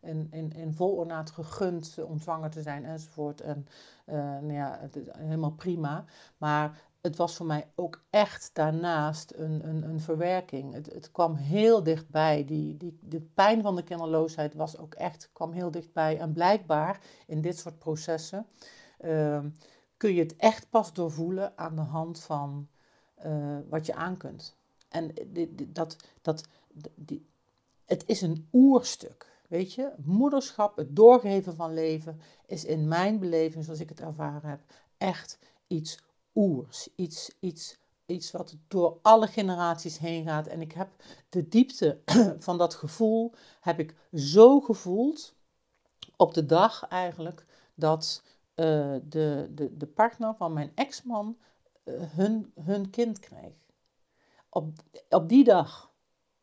in, vol ornaat gegund om zwanger te zijn enzovoort. En nou ja, helemaal prima. Maar het was voor mij ook echt daarnaast een, een, een verwerking. Het, het kwam heel dichtbij. Die, die, de pijn van de kinderloosheid was ook echt, kwam heel dichtbij. En blijkbaar in dit soort processen uh, kun je het echt pas doorvoelen aan de hand van uh, wat je aan kunt. En dat, dat, die, het is een oerstuk. Weet je, moederschap, het doorgeven van leven, is in mijn beleving, zoals ik het ervaren heb, echt iets oers. Iets, iets, iets wat door alle generaties heen gaat. En ik heb de diepte van dat gevoel, heb ik zo gevoeld op de dag eigenlijk, dat uh, de, de, de partner van mijn ex-man uh, hun, hun kind kreeg. Op, op die dag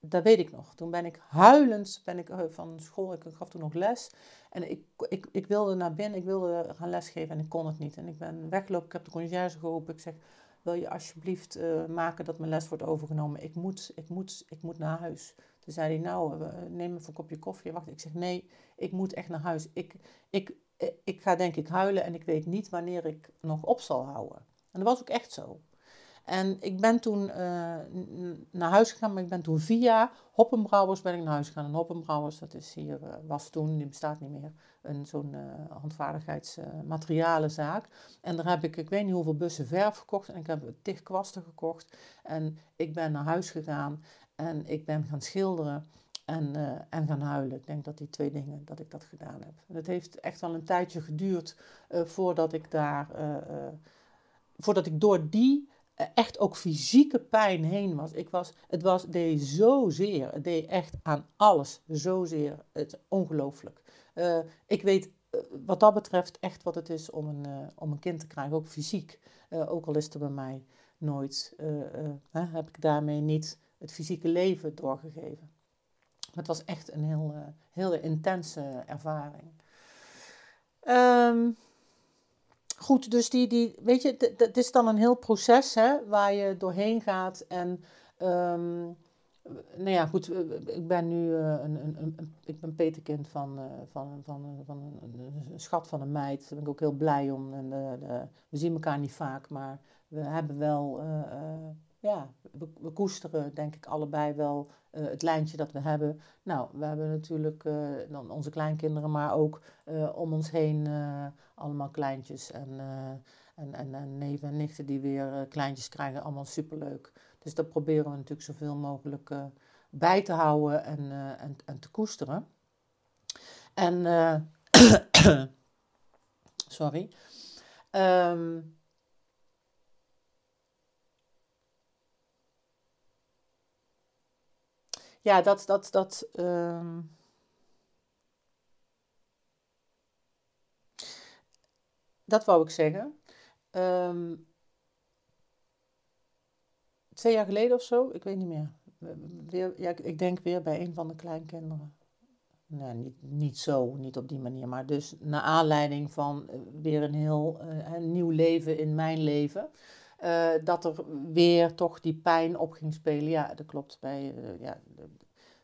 dat weet ik nog. Toen ben ik huilend ben ik, eh, van school, ik gaf toen nog les. En ik, ik, ik wilde naar binnen, ik wilde gaan lesgeven en ik kon het niet. En ik ben weggelopen, ik heb de conciërge geroepen. Ik zeg, wil je alsjeblieft uh, maken dat mijn les wordt overgenomen? Ik moet, ik moet, ik moet naar huis. Toen zei hij, nou, neem even een kopje koffie. Wacht, ik zeg, nee, ik moet echt naar huis. Ik, ik, ik ga denk ik huilen en ik weet niet wanneer ik nog op zal houden. En dat was ook echt zo. En ik ben toen uh, naar huis gegaan, maar ik ben toen via Hoppenbrouwers ben ik naar huis gegaan. En Hoppenbrouwers, dat is hier, uh, was toen, die bestaat niet meer, een zo'n uh, handvaardigheidsmaterialenzaak. en daar heb ik, ik weet niet hoeveel bussen verf gekocht en ik heb tig kwasten gekocht. En ik ben naar huis gegaan en ik ben gaan schilderen en, en gaan huilen. Ik denk dat die twee dingen, dat ik dat gedaan heb. Het heeft echt wel een tijdje geduurd voordat ik daar, voordat ik door die echt ook fysieke pijn heen was. Ik was het was, deed zozeer. Het deed echt aan alles zozeer. Het ongelooflijk. Uh, ik weet uh, wat dat betreft echt wat het is om een, uh, om een kind te krijgen, ook fysiek. ook al is er bij mij nooit, heb ik daarmee niet het fysieke leven doorgegeven. Het was echt een heel, heel intense ervaring. Um, Goed, dus die, die weet je, het is dan een heel proces hè, waar je doorheen gaat. En ehm, nou ja, goed, ik ben nu een, een, een, ik ben peterkind van, van, van, van een, een, schat van een meid. Daar ben ik ook heel blij om. En, we zien elkaar niet vaak, maar we hebben wel ja, we, koesteren denk ik allebei wel uh, het lijntje dat we hebben. Nou, we hebben natuurlijk uh, dan onze kleinkinderen, maar ook uh, om ons heen allemaal kleintjes. En, en, en, en, neven en nichten die weer kleintjes krijgen, allemaal superleuk. Dus dat proberen we natuurlijk zoveel mogelijk bij te houden en, en, en te koesteren. En, sorry. Um, ja, dat, dat, dat, ehm, dat wou ik zeggen. Ehm, twee jaar geleden of zo, ik weet niet meer. Ja, ik denk weer bij een van de kleinkinderen. Nee, niet, niet zo, niet op die manier. Maar dus naar aanleiding van eh, weer een heel uh, een nieuw leven in mijn leven. Uh, dat er weer toch die pijn op ging spelen. Ja, dat klopt. Bij, uh, ja,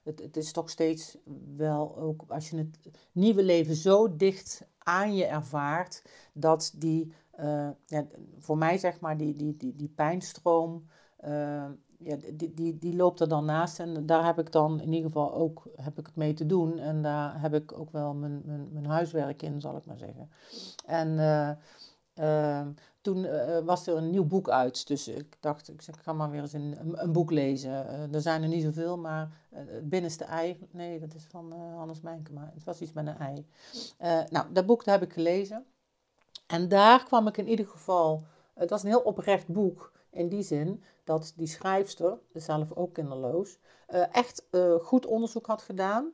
het, het is toch steeds wel ook als je het nieuwe leven zo dicht aan je ervaart, dat die, uh, ja, voor mij zeg maar, die, die, die, die pijnstroom, ja, die, die, die loopt er dan naast. En daar heb ik dan in ieder geval ook heb ik het mee te doen. En daar heb ik ook wel mijn, mijn, huiswerk in, zal ik maar zeggen. En toen uh, was er een nieuw boek uit. Dus ik dacht, ik, ga maar weer eens een, een, boek lezen. Uh, er zijn er niet zoveel, maar het binnenste ei. Nee, dat is van Hannes Mijnkema. Het was iets met een ei. nou, dat boek dat heb ik gelezen. En daar kwam ik in ieder geval. Het was een heel oprecht boek. In die zin dat die schrijfster, zelf ook kinderloos, echt goed onderzoek had gedaan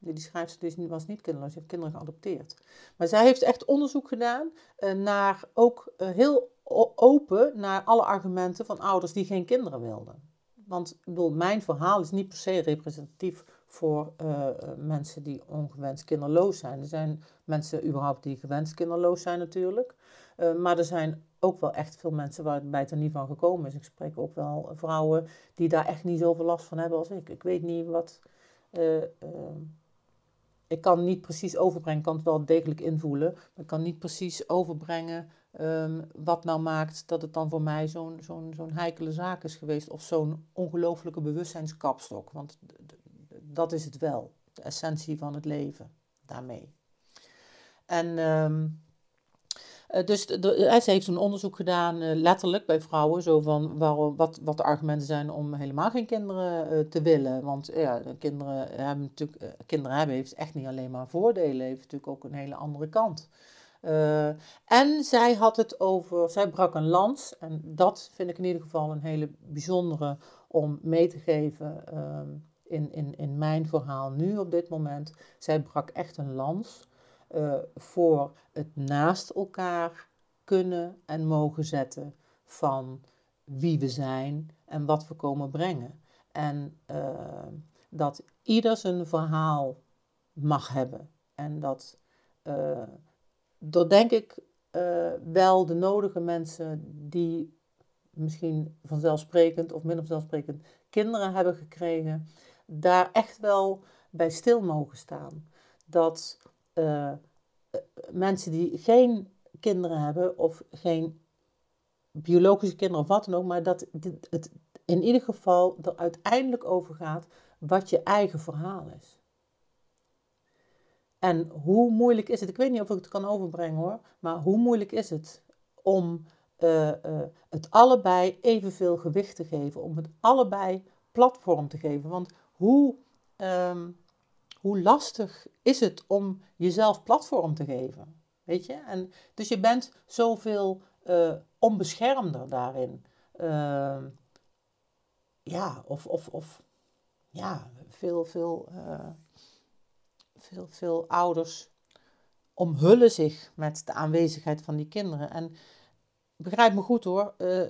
die schrijfster die was niet kinderloos, die heeft kinderen geadopteerd. Maar zij heeft echt onderzoek gedaan uh, naar ook uh, heel open naar alle argumenten van ouders die geen kinderen wilden. Want ik bedoel, mijn verhaal is niet per se representatief voor uh, mensen die ongewenst kinderloos zijn. Er zijn mensen überhaupt die gewenst kinderloos zijn natuurlijk. maar er zijn ook wel echt veel mensen waarbij het er niet van gekomen is. Ik spreek ook wel vrouwen die daar echt niet zoveel last van hebben als ik. Ik weet niet wat ik kan niet precies overbrengen, kan het wel degelijk invoelen, maar ik kan niet precies overbrengen um, wat nou maakt dat het dan voor mij zo'n zo'n zo'n heikele zaak is geweest of zo'n ongelooflijke bewustzijnskapstok. Want dat is het wel, de essentie van het leven daarmee. En um, uh, dus de, ze heeft een onderzoek gedaan, uh, letterlijk bij vrouwen, zo van waarom, wat, wat de argumenten zijn om helemaal geen kinderen te willen. Want ja, kinderen hebben natuurlijk, kinderen hebben heeft echt niet alleen maar voordelen, heeft natuurlijk ook een hele andere kant. en zij had het over, zij brak een lans, en dat vind ik in ieder geval een hele bijzondere om mee te geven ehm, in, in, in mijn verhaal nu op dit moment. Zij brak echt een lans uh, voor het naast elkaar kunnen en mogen zetten van wie we zijn en wat we komen brengen. En uh, dat ieder zijn verhaal mag hebben. En dat, uh, dat denk ik wel de nodige mensen die misschien vanzelfsprekend of minder vanzelfsprekend kinderen hebben gekregen, daar echt wel bij stil mogen staan. Dat uh, mensen die geen kinderen hebben of geen biologische kinderen of wat dan ook, maar dat het in ieder geval er uiteindelijk over gaat wat je eigen verhaal is. En hoe moeilijk is het, ik weet niet of ik het kan overbrengen hoor, maar hoe moeilijk is het om uh, het allebei evenveel gewicht te geven, om het allebei platform te geven. Want hoe, um, hoe lastig is het om jezelf platform te geven? Weet je? En, dus je bent zoveel uh, onbeschermder daarin. Uh, ja, of, of, of ja, veel, veel, uh, veel, veel ouders omhullen zich met de aanwezigheid van die kinderen. En begrijp me goed hoor. Uh,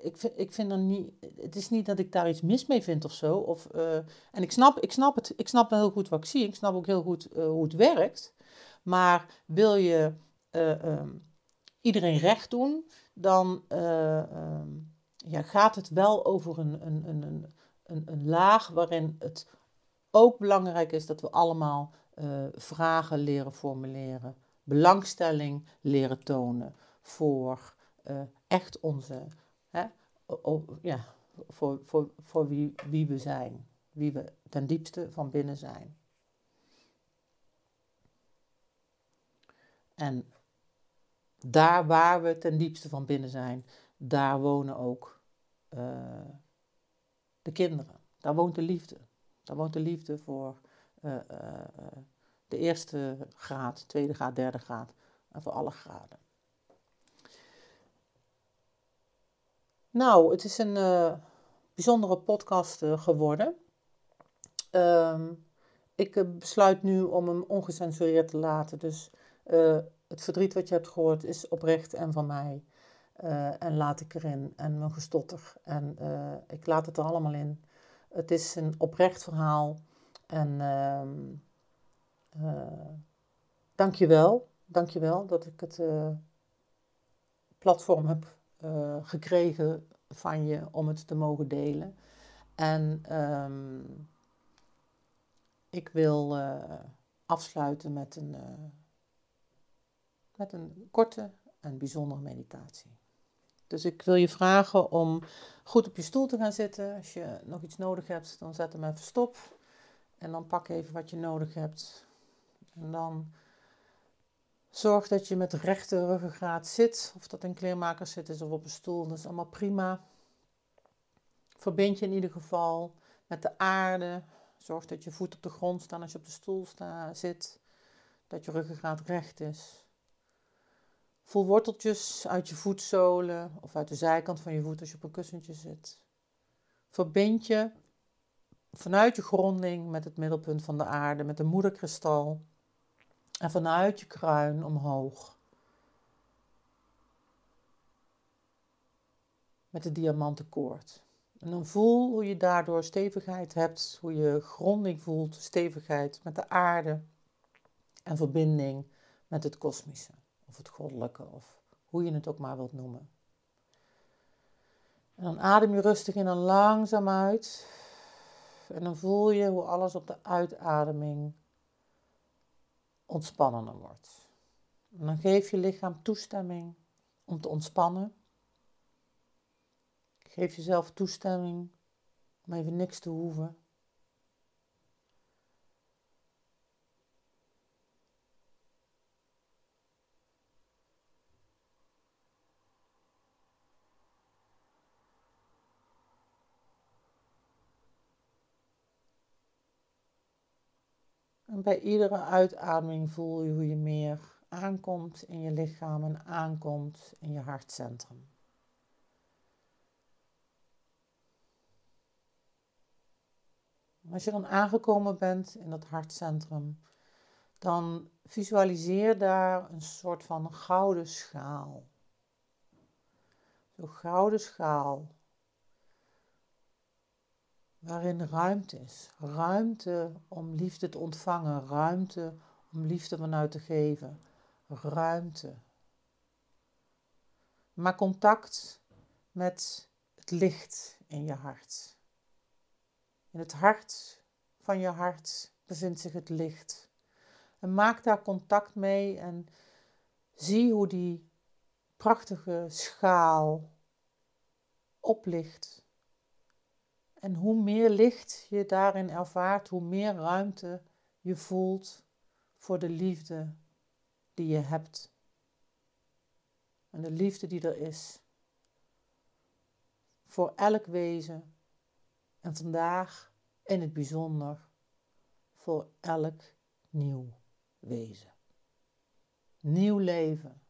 ik, vind, ik vind er niet. Het is niet dat ik daar iets mis mee vind of zo. Of, uh, en ik snap, ik, snap het, ik snap heel goed wat ik zie. Ik snap ook heel goed hoe het werkt. Maar wil je um, iedereen recht doen, dan. Um, ja, gaat het wel over een, een, een, een, een laag waarin het ook belangrijk is dat we allemaal vragen leren formuleren, belangstelling leren tonen voor uh, echt onze, hè, ja, voor, voor, voor wie, wie we zijn, wie we ten diepste van binnen zijn. En daar waar we ten diepste van binnen zijn, daar wonen ook uh, de kinderen. Daar woont de liefde. Daar woont de liefde voor uh, de eerste graad, tweede graad, derde graad en voor alle graden. Nou, het is een bijzondere podcast geworden. Um, ik besluit nu om hem ongecensureerd te laten. Dus het verdriet wat je hebt gehoord is oprecht en van mij. En laat ik erin. En mijn gestotter. En ik laat het er allemaal in. Het is een oprecht verhaal. En uh, dank je wel. Dank je wel dat ik het platform heb gekregen van je om het te mogen delen. En um, ik wil afsluiten met een met een korte en bijzondere meditatie. Dus ik wil je vragen om goed op je stoel te gaan zitten. Als je nog iets nodig hebt, dan zet hem even stop. En dan pak even wat je nodig hebt. En dan zorg dat je met rechte ruggengraat zit. Of dat in kleermakers zit is of op een stoel. Dat is allemaal prima. Verbind je in ieder geval met de aarde. Zorg dat je voet op de grond staan als je op de stoel zit. Dat je ruggengraat recht is. Voel worteltjes uit je voetzolen of uit de zijkant van je voet als je op een kussentje zit. Verbind je vanuit je gronding met het middelpunt van de aarde, met de moederkristal. En vanuit je kruin omhoog. Met de diamantenkoord. En dan voel hoe je daardoor stevigheid hebt, hoe je gronding voelt, stevigheid met de aarde en verbinding met het kosmische of het goddelijke, of hoe je het ook maar wilt noemen. En dan adem je rustig in en langzaam uit. En dan voel je hoe alles op de uitademing ontspannender wordt. En dan geef je lichaam toestemming om te ontspannen. Geef jezelf toestemming om even niks te hoeven. Bij iedere uitademing voel je hoe je meer aankomt in je lichaam en aankomt in je hartcentrum. Als je dan aangekomen bent in dat hartcentrum, dan visualiseer daar een soort van gouden schaal. Zo'n gouden schaal waarin ruimte is. Ruimte om liefde te ontvangen, ruimte om liefde vanuit te geven, ruimte. Maak contact met het licht in je hart. In het hart van je hart bevindt zich het licht. En maak daar contact mee en zie hoe die prachtige schaal oplicht en hoe meer licht je daarin ervaart, hoe meer ruimte je voelt voor de liefde die je hebt. En de liefde die er is. Voor elk wezen. En vandaag in het bijzonder voor elk nieuw wezen. Nieuw leven.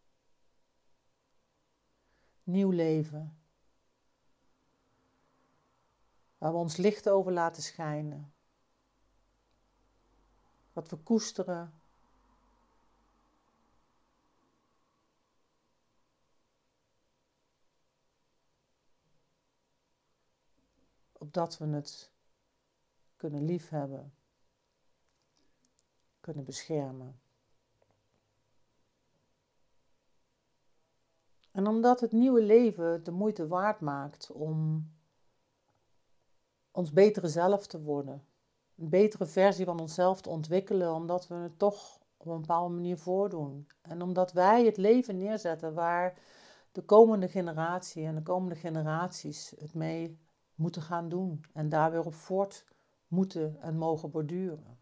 Nieuw leven Waar we ons licht over laten schijnen. Wat we koesteren. Opdat we het kunnen liefhebben, kunnen beschermen. En omdat het nieuwe leven de moeite waard maakt om ons betere zelf te worden, een betere versie van onszelf te ontwikkelen, omdat we het toch op een bepaalde manier voordoen. En omdat wij het leven neerzetten waar de komende generatie en de komende generaties het mee moeten gaan doen en daar weer op voort moeten en mogen borduren.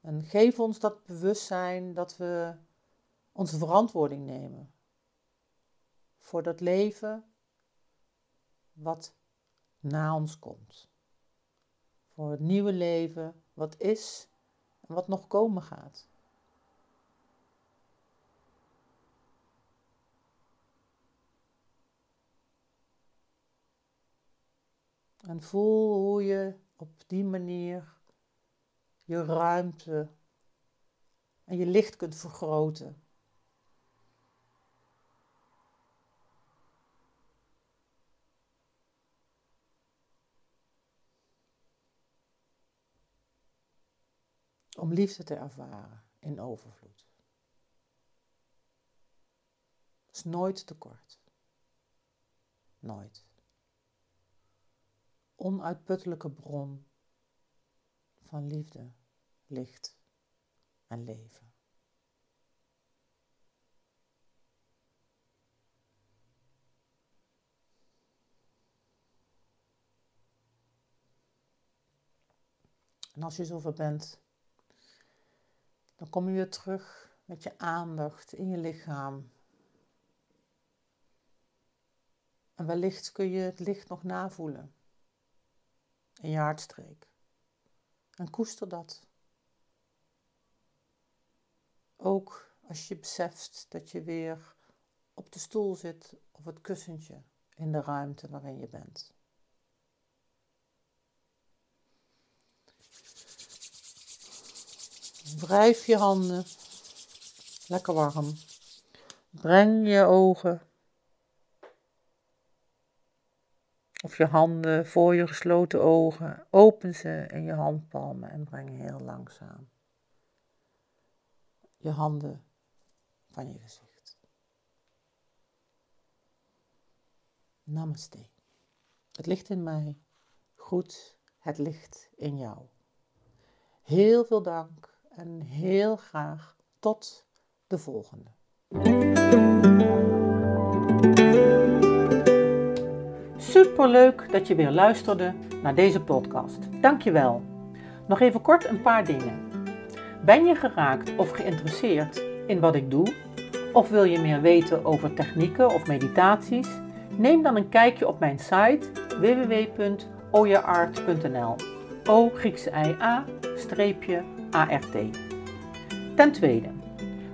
En geef ons dat bewustzijn dat we onze verantwoording nemen voor dat leven wat na ons komt. Voor het nieuwe leven wat is en wat nog komen gaat. En voel hoe je op die manier je ruimte en je licht kunt vergroten. Om liefde te ervaren in overvloed. Het is nooit tekort. Nooit. Onuitputtelijke bron van liefde, licht en leven. En als je zover bent, dan kom je weer terug met je aandacht in je lichaam. En wellicht kun je het licht nog navoelen in je hartstreek. En koester dat. Ook als je beseft dat je weer op de stoel zit of het kussentje in de ruimte waarin je bent. Wrijf je handen, lekker warm. Breng je ogen of je handen voor je gesloten ogen. Open ze in je handpalmen en breng heel langzaam je handen van je gezicht. Namaste. Het licht in mij groet het licht in jou. Heel veel dank en heel graag tot de volgende. Superleuk dat je weer luisterde naar deze podcast. Dankjewel. Nog even kort een paar dingen. Ben je geraakt of geïnteresseerd in wat ik doe? Of wil je meer weten over technieken of meditaties? Neem dan een kijkje op mijn site www.oyaart.nl. O Griekse I A streepje ART. Ten tweede,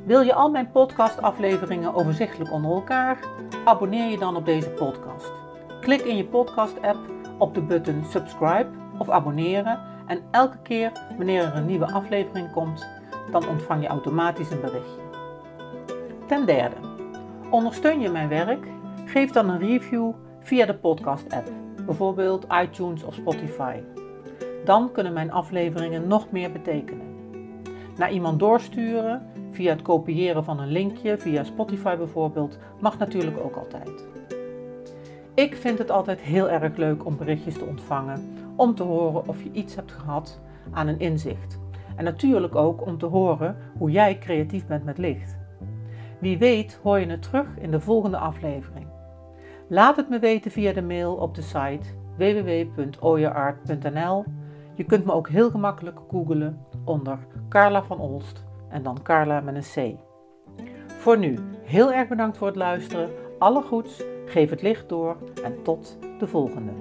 wil je al mijn podcastafleveringen overzichtelijk onder elkaar? Abonneer je dan op deze podcast. Klik in je podcast-app op de button subscribe of abonneren en elke keer wanneer er een nieuwe aflevering komt, dan ontvang je automatisch een berichtje. Ten derde, ondersteun je mijn werk? Geef dan een review via de podcast-app, bijvoorbeeld iTunes of Spotify. Dan kunnen mijn afleveringen nog meer betekenen. Naar iemand doorsturen via het kopiëren van een linkje via Spotify bijvoorbeeld mag natuurlijk ook altijd. Ik vind het altijd heel erg leuk om berichtjes te ontvangen, om te horen of je iets hebt gehad aan een inzicht. En natuurlijk ook om te horen hoe jij creatief bent met licht. Wie weet hoor je het terug in de volgende aflevering. Laat het me weten via de mail op de site www.oyeart.nl. Je kunt me ook heel gemakkelijk googlen onder Carla van Olst en dan Carla met een C. Voor nu, heel erg bedankt voor het luisteren. Alle goeds, geef het licht door en tot de volgende.